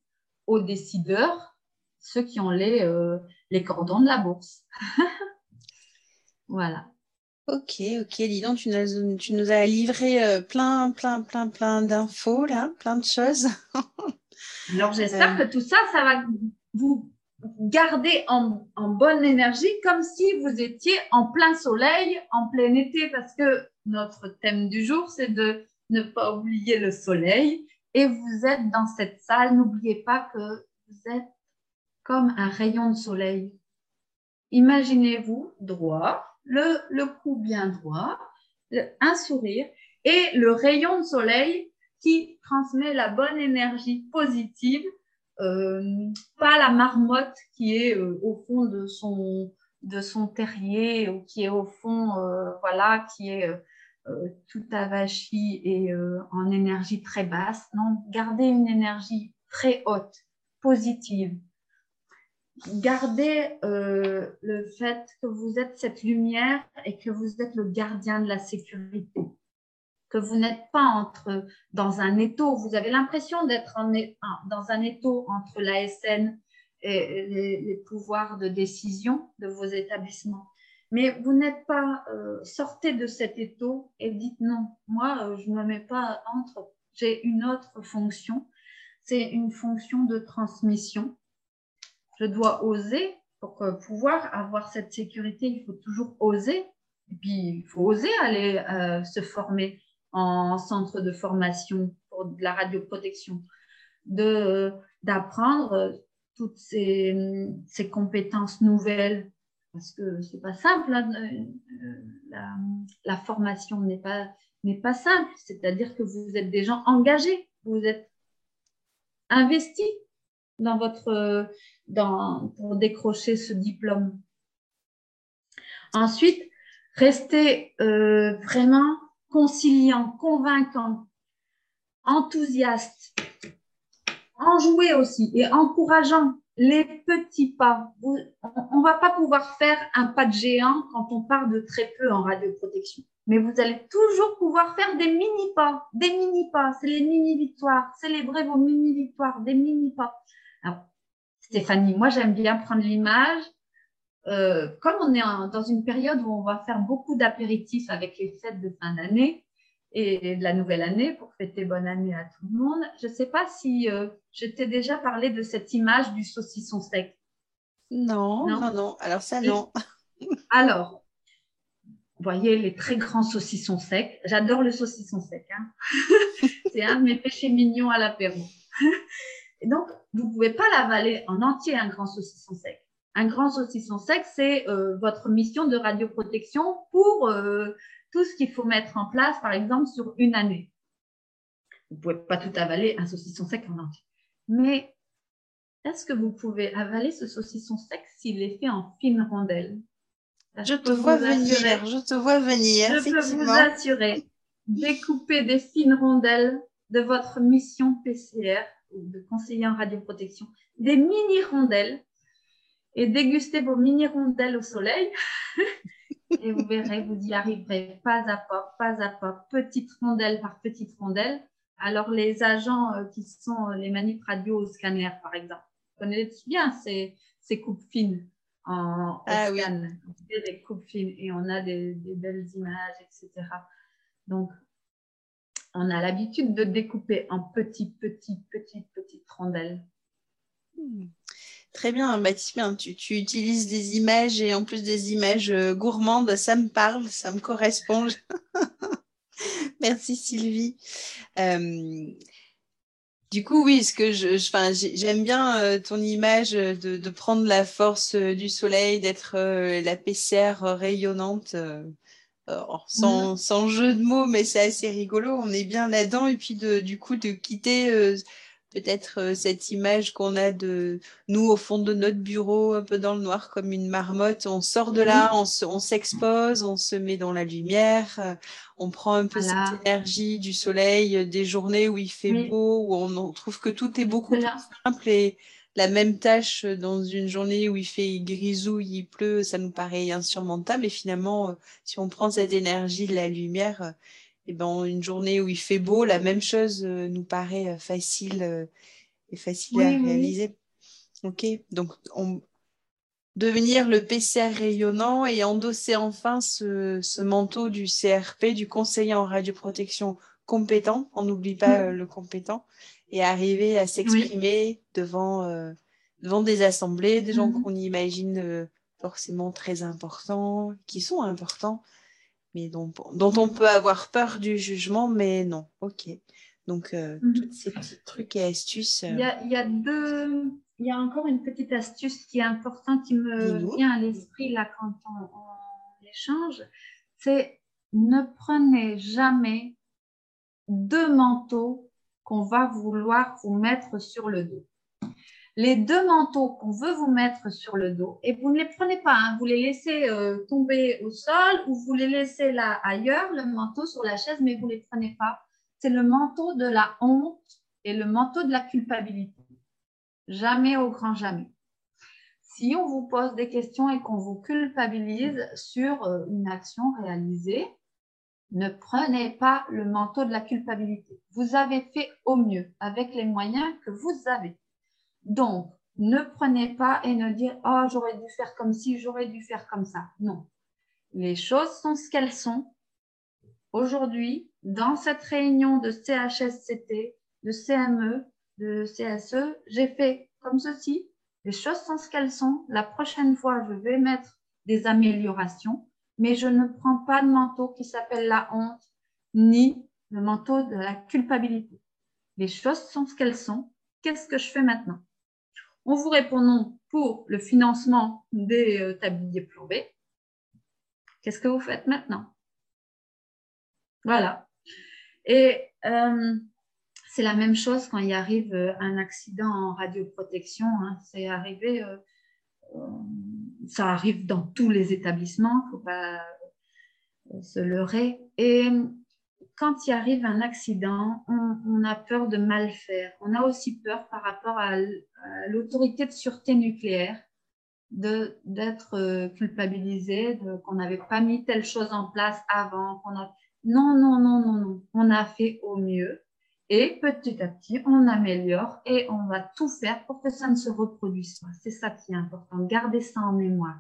Speaker 3: aux décideurs, ceux qui ont les, euh, les cordons de la bourse. voilà.
Speaker 2: Ok, ok, donc, tu nous, tu nous as livré euh, plein, plein, plein, plein d'infos, là, plein de choses.
Speaker 3: Alors, j'espère euh. que tout ça, ça va vous garder en, en, bonne énergie comme si vous étiez en plein soleil, en plein été, parce que notre thème du jour, c'est de ne pas oublier le soleil. Et vous êtes dans cette salle, n'oubliez pas que vous êtes comme un rayon de soleil. Imaginez-vous droit, le, le cou bien droit, un sourire et le rayon de soleil qui transmet la bonne énergie positive, euh, pas la marmotte qui est euh, au fond de son, de son terrier ou qui est au fond, euh, voilà, qui est tout avachi et en énergie très basse. Non, gardez une énergie très haute, positive, gardez le fait que vous êtes cette lumière et que vous êtes le gardien de la sécurité, que vous n'êtes pas entre, dans un étau. Vous avez l'impression d'être dans un étau entre l'ASN et les, pouvoirs de décision de vos établissements. Mais vous n'êtes pas euh, sortez de cet étau et dites non, moi euh, je ne me mets pas entre, j'ai une autre fonction, c'est une fonction de transmission je dois oser pour pouvoir avoir cette sécurité. Il faut toujours oser. Et puis, il faut oser aller euh, se former en centre de formation pour de la radioprotection, d'apprendre toutes ces, ces, compétences nouvelles parce que c'est pas simple. Hein, euh, la, la, formation n'est pas pas simple. C'est-à-dire que vous êtes des gens engagés, vous êtes investis dans votre, dans, pour décrocher ce diplôme. Ensuite, restez euh, vraiment conciliant, convaincant, enthousiaste, enjoué aussi et encourageant les petits pas. on ne va pas pouvoir faire un pas de géant quand on part de très peu en radioprotection. Mais vous allez toujours pouvoir faire des mini-pas, des mini-pas. C'est les mini-victoires. Célébrez vos mini-victoires, des mini-pas. Stéphanie, moi j'aime bien prendre l'image. Euh, comme on est dans une période où on va faire beaucoup d'apéritifs avec les fêtes de fin d'année et de la nouvelle année pour fêter bonne année à tout le monde, je ne sais pas si euh, je t'ai déjà parlé de cette image du saucisson sec.
Speaker 2: Non, non, non. Alors ça, non.
Speaker 3: Alors, vous voyez les très grands saucissons secs. J'adore le saucisson sec. Hein. C'est un de mes péchés mignons à l'apéro. Et donc, vous ne pouvez pas l'avaler en entier, un grand saucisson sec. Un grand saucisson sec, c'est euh, votre mission de radioprotection pour euh, tout ce qu'il faut mettre en place, par exemple, sur une année. Vous ne pouvez pas tout avaler, un saucisson sec en entier. Mais est-ce que vous pouvez avaler ce saucisson sec s'il est fait en fines rondelles
Speaker 2: Je te vois venir, je te vois venir.
Speaker 3: Je peux vous assurer, découper des fines rondelles de votre mission PCR de conseiller en radioprotection, des mini rondelles et déguster vos mini rondelles au soleil. et vous verrez, vous y arriverez pas à pas, pas à pas, petite rondelle par petite rondelle. Alors, les agents euh, qui sont les manip radio au scanner, par exemple, vous connaissez bien ces, ces coupes fines en ah, scan. Oui. Des coupes fines et on a des, des belles images, etc. Donc, on a l'habitude de découper en petits, petits, petites, petites rondelles.
Speaker 2: Hmm. Très bien, Baptiste. Tu, tu, utilises des images et en plus des images euh, gourmandes, ça me parle, ça me correspond. Merci Sylvie. Euh, du coup, oui, ce que je, j'aime bien euh, ton image de, prendre la force du soleil, d'être la PCR rayonnante. Mm. sans, jeu de mots, mais c'est assez rigolo. On est bien là-dedans. Et puis, du coup, de quitter euh, peut-être euh, cette image qu'on a de nous au fond de notre bureau, un peu dans le noir, comme une marmotte. On sort de là, on s'expose, on, se met dans la lumière, euh, on prend un peu cette énergie du soleil, euh, des journées où il fait beau, où on, trouve que tout est beaucoup plus simple et la même tâche dans une journée où il fait grisouille, il pleut, ça nous paraît insurmontable. Et finalement, si on prend cette énergie de la lumière, et ben, une journée où il fait beau, la même chose euh, nous paraît euh, facile euh, et facile à réaliser. Ok, donc on... devenir le PCR rayonnant et endosser enfin ce, manteau du CRP, du conseiller en radioprotection compétent, on n'oublie pas le compétent, et arriver à s'exprimer devant, devant des assemblées, des gens mm-hmm. qu'on imagine forcément très importants, qui sont importants, mais dont, dont, on peut avoir peur du jugement, mais non. Ok. Donc, euh, mhm. tous ces petits trucs et astuces.
Speaker 3: Il, y a, il, y a, deux. Il y a encore une petite astuce qui est importante, qui me vient à l'esprit là quand on, on échange. C'est ne prenez jamais deux manteaux qu'on va vouloir vous mettre sur le dos les deux manteaux qu'on veut vous mettre sur le dos, et vous ne les prenez pas, hein. vous les laissez euh, tomber au sol ou vous les laissez là ailleurs, le manteau sur la chaise, mais vous ne les prenez pas. C'est le manteau de la honte et le manteau de la culpabilité. Jamais au grand jamais. Si on vous pose des questions et qu'on vous culpabilise sur euh, une action réalisée, ne prenez pas le manteau de la culpabilité. Vous avez fait au mieux avec les moyens que vous avez. Donc, ne prenez pas et ne dire Oh, j'aurais dû faire comme ci, j'aurais dû faire comme ça. Non. Les choses sont ce qu'elles sont. Aujourd'hui, dans cette réunion de CHSCT, de CME, de CSE, j'ai fait comme ceci. Les choses sont ce qu'elles sont. La prochaine fois, je vais mettre des améliorations, mais je ne prends pas de manteau qui s'appelle la honte, ni le manteau de la culpabilité. Les choses sont ce qu'elles sont. Qu'est-ce que je fais maintenant? On vous répond non pour le financement des euh, tabliers plombés. Qu'est-ce que vous faites maintenant? Voilà. Et euh, c'est la même chose quand il arrive euh, un accident en radioprotection. Hein. C'est arrivé, ça arrive dans tous les établissements, il ne faut pas se leurrer. Et quand il arrive un accident, on, a peur de mal faire. On a aussi peur par rapport à, l'autorité de sûreté nucléaire d'être euh, culpabilisé, qu'on n'avait pas mis telle chose en place avant. Non, non, non, non, non. On a fait au mieux. Et petit à petit, on améliore et on va tout faire pour que ça ne se reproduise pas. C'est ça qui est important. Gardez ça en mémoire.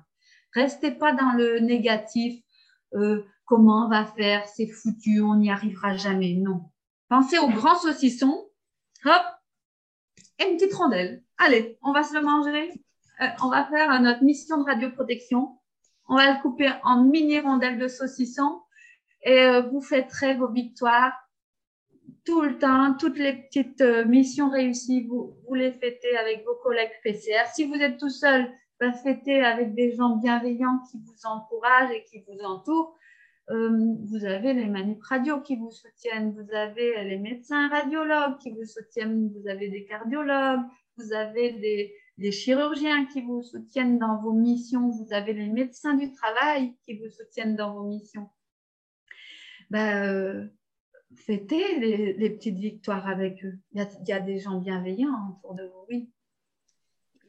Speaker 3: Restez pas dans le négatif. Euh, comment on va faire, c'est foutu, on n'y arrivera jamais. Non. Pensez au grand saucisson. Hop, et une petite rondelle. Allez, on va se le manger. Euh, on va faire notre mission de radioprotection. On va le couper en mini rondelles de saucisson et euh, vous fêterez vos victoires tout le temps. Toutes les petites missions réussies, vous, vous les fêtez avec vos collègues PCR. Si vous êtes tout seul, fêtez avec des gens bienveillants qui vous encouragent et qui vous entourent. Euh, vous avez les manips radio qui vous soutiennent, vous avez les médecins radiologues qui vous soutiennent, vous avez des cardiologues, vous avez des, chirurgiens qui vous soutiennent dans vos missions, vous avez les médecins du travail qui vous soutiennent dans vos missions. Ben, euh, fêtez les, petites victoires avec eux. Il y, a, des gens bienveillants autour de vous, oui.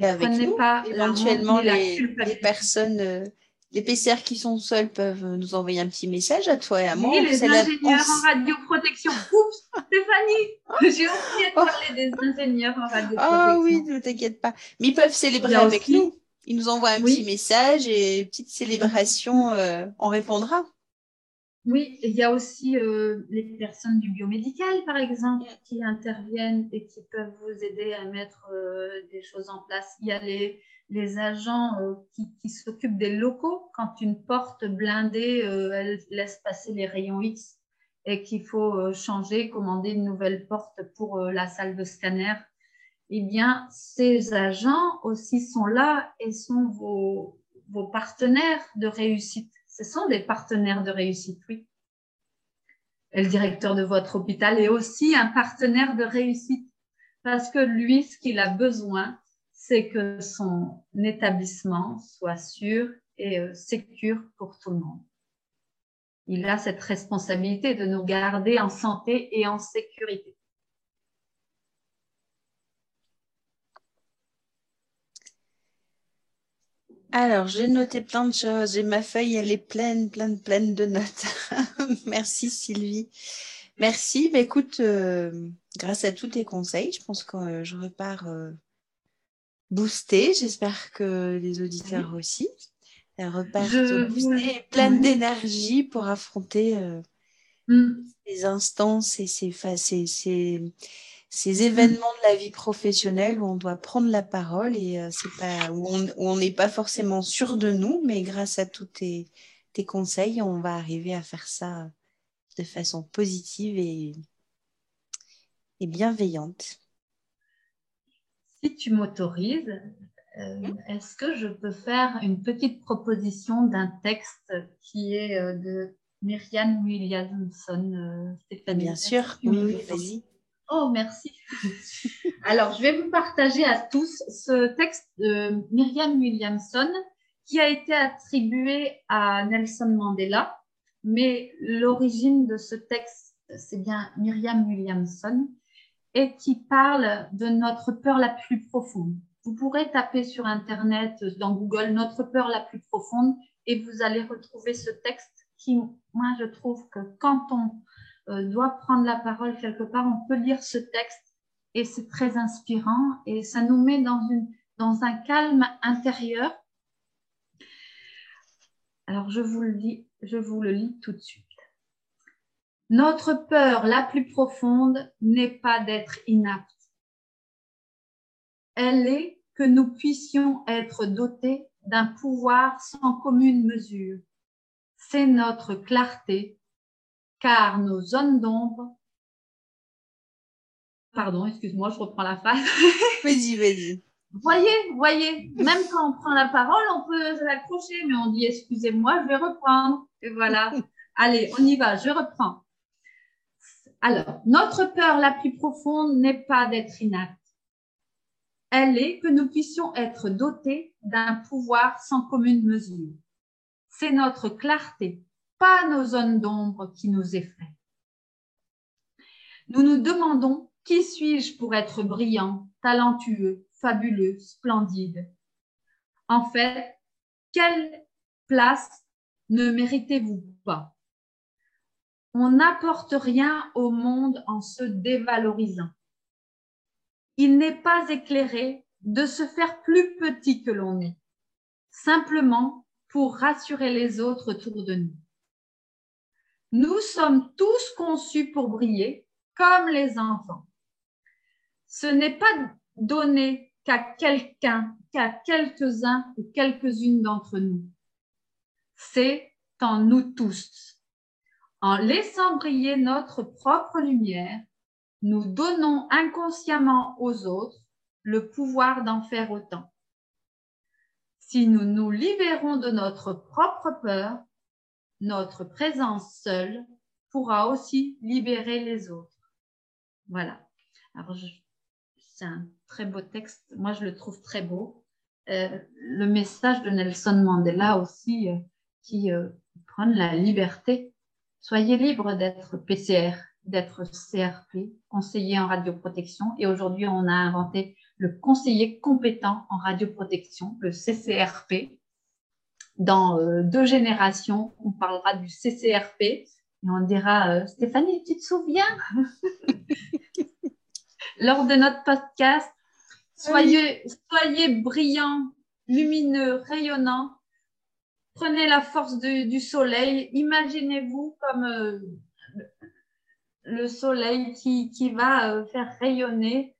Speaker 2: Et avec nous, pas éventuellement les, les, personnes euh, les PCR qui sont seuls peuvent nous envoyer un petit message à toi et à moi.
Speaker 3: Oui, les ingénieurs en radioprotection. Oups, Stéphanie, j'ai oublié de parler des ingénieurs en radioprotection.
Speaker 2: Ah oui, ne t'inquiète pas. Mais ils peuvent célébrer avec nous. Ils nous envoient un petit message et petite célébration, euh, on répondra.
Speaker 3: Oui, il y a aussi euh, les personnes du biomédical, par exemple, qui interviennent et qui peuvent vous aider à mettre euh, des choses en place. Il y a les les agents euh, qui, s'occupent des locaux, quand une porte blindée, laisse passer les rayons X et qu'il faut changer, commander une nouvelle porte pour la salle de scanner, eh bien, ces agents aussi sont là et sont vos, vos partenaires de réussite. Ce sont des partenaires de réussite, oui. Le directeur de votre hôpital est aussi un partenaire de réussite. parce que lui, ce qu'il a besoin, c'est que son établissement soit sûr et euh, sécure pour tout le monde. Il a cette responsabilité de nous garder en santé et en sécurité.
Speaker 2: Alors, j'ai noté plein de choses et ma feuille, elle est pleine, pleine, pleine de notes. Merci Sylvie. Merci. Bah, écoute, euh, grâce à tous tes conseils, je pense que euh, je repars euh, boostée. J'espère que les auditeurs aussi. Elles repartent boostées, pleines d'énergie pour affronter mm. ces instances et ces, ces, ces, ces événements de la vie professionnelle où on doit prendre la parole et euh, c'est pas où on n'est pas forcément sûr de nous, mais grâce à tous tes, tes, conseils, on va arriver à faire ça de façon positive et, et bienveillante.
Speaker 3: Si tu m'autorises, euh, est-ce que je peux faire une petite proposition d'un texte qui est euh, de Myriam Williamson,
Speaker 2: Stéphanie? Bien sûr, oui, vas-y.
Speaker 3: Oh, merci. Alors, je vais vous partager à tous ce texte de Myriam Williamson qui a été attribué à Nelson Mandela, mais l'origine de ce texte, c'est bien Myriam Williamson, et qui parle de notre peur la plus profonde. Vous pourrez taper sur Internet, dans Google, notre peur la plus profonde, et vous allez retrouver ce texte qui, moi, je trouve que quand on doit prendre la parole quelque part, on peut lire ce texte et c'est très inspirant et ça nous met dans, une, dans un calme intérieur. Alors je vous le lis, je vous le lis tout de suite. Notre peur la plus profonde n'est pas d'être inapte. Elle est que nous puissions être dotés d'un pouvoir sans commune mesure. C'est notre clarté car nos zones d'ombre. Pardon, excuse-moi, je reprends la phrase.
Speaker 2: vas-y, vas-y.
Speaker 3: Voyez, voyez, même quand on prend la parole, on peut s'accrocher, mais on dit excusez-moi, je vais reprendre. Et voilà. Allez, on y va, je reprends. Alors, notre peur la plus profonde n'est pas d'être inacte. Elle est que nous puissions être dotés d'un pouvoir sans commune mesure. C'est notre clarté, pas nos zones d'ombre qui nous effraient. Nous nous demandons qui suis-je pour être brillant, talentueux, fabuleux, splendide? En fait, quelle place ne méritez-vous pas? On n'apporte rien au monde en se dévalorisant. Il n'est pas éclairé de se faire plus petit que l'on est, simplement pour rassurer les autres autour de nous. Nous sommes tous conçus pour briller comme les enfants. Ce n'est pas donné qu'à quelqu'un, qu'à quelques-uns ou quelques-unes d'entre nous. C'est en nous tous. En laissant briller notre propre lumière, nous donnons inconsciemment aux autres le pouvoir d'en faire autant. Si nous nous libérons de notre propre peur, notre présence seule pourra aussi libérer les autres. Voilà. Alors, c'est un très beau texte. Moi, je le trouve très beau. Euh, le message de Nelson Mandela aussi, euh, qui euh, prend la liberté. Soyez libre d'être PCR, d'être CRP, conseiller en radioprotection. Et aujourd'hui, on a inventé le conseiller compétent en radioprotection, le CCRP, dans euh, deux générations, on parlera du CCRP et on dira euh, Stéphanie, tu te souviens? Lors de notre podcast, soyez, soyez brillants, lumineux, rayonnants. Prenez la force du soleil. Imaginez-vous comme euh, le soleil qui, qui va faire rayonner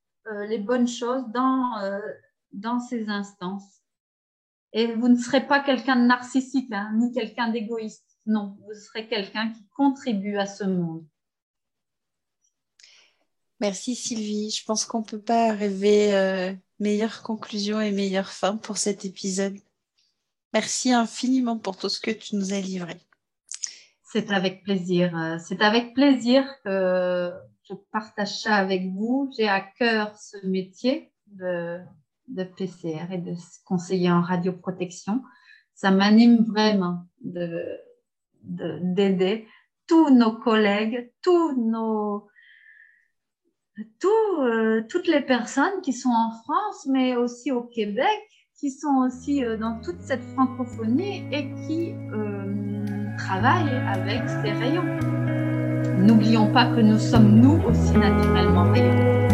Speaker 3: les bonnes choses dans, dans ces instances. Et vous ne serez pas quelqu'un de narcissique, hein, ni quelqu'un d'égoïste. Non, vous serez quelqu'un qui contribue à ce monde.
Speaker 2: Merci Sylvie. Je pense qu'on ne peut pas rêver euh, meilleure conclusion et meilleure fin pour cet épisode. Merci infiniment pour tout ce que tu nous as livré.
Speaker 3: C'est avec plaisir. C'est avec plaisir que je partage ça avec vous. J'ai à cœur ce métier de, de PCR et de conseiller en radioprotection. Ça m'anime vraiment de d'aider tous nos collègues, tous nos, euh, toutes les personnes qui sont en France, mais aussi au Québec, qui sont aussi euh, dans toute cette francophonie et qui euh, travaillent avec ces rayons. N'oublions pas que nous sommes nous aussi naturellement rayons.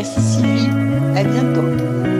Speaker 3: Merci Sylvie, à bientôt.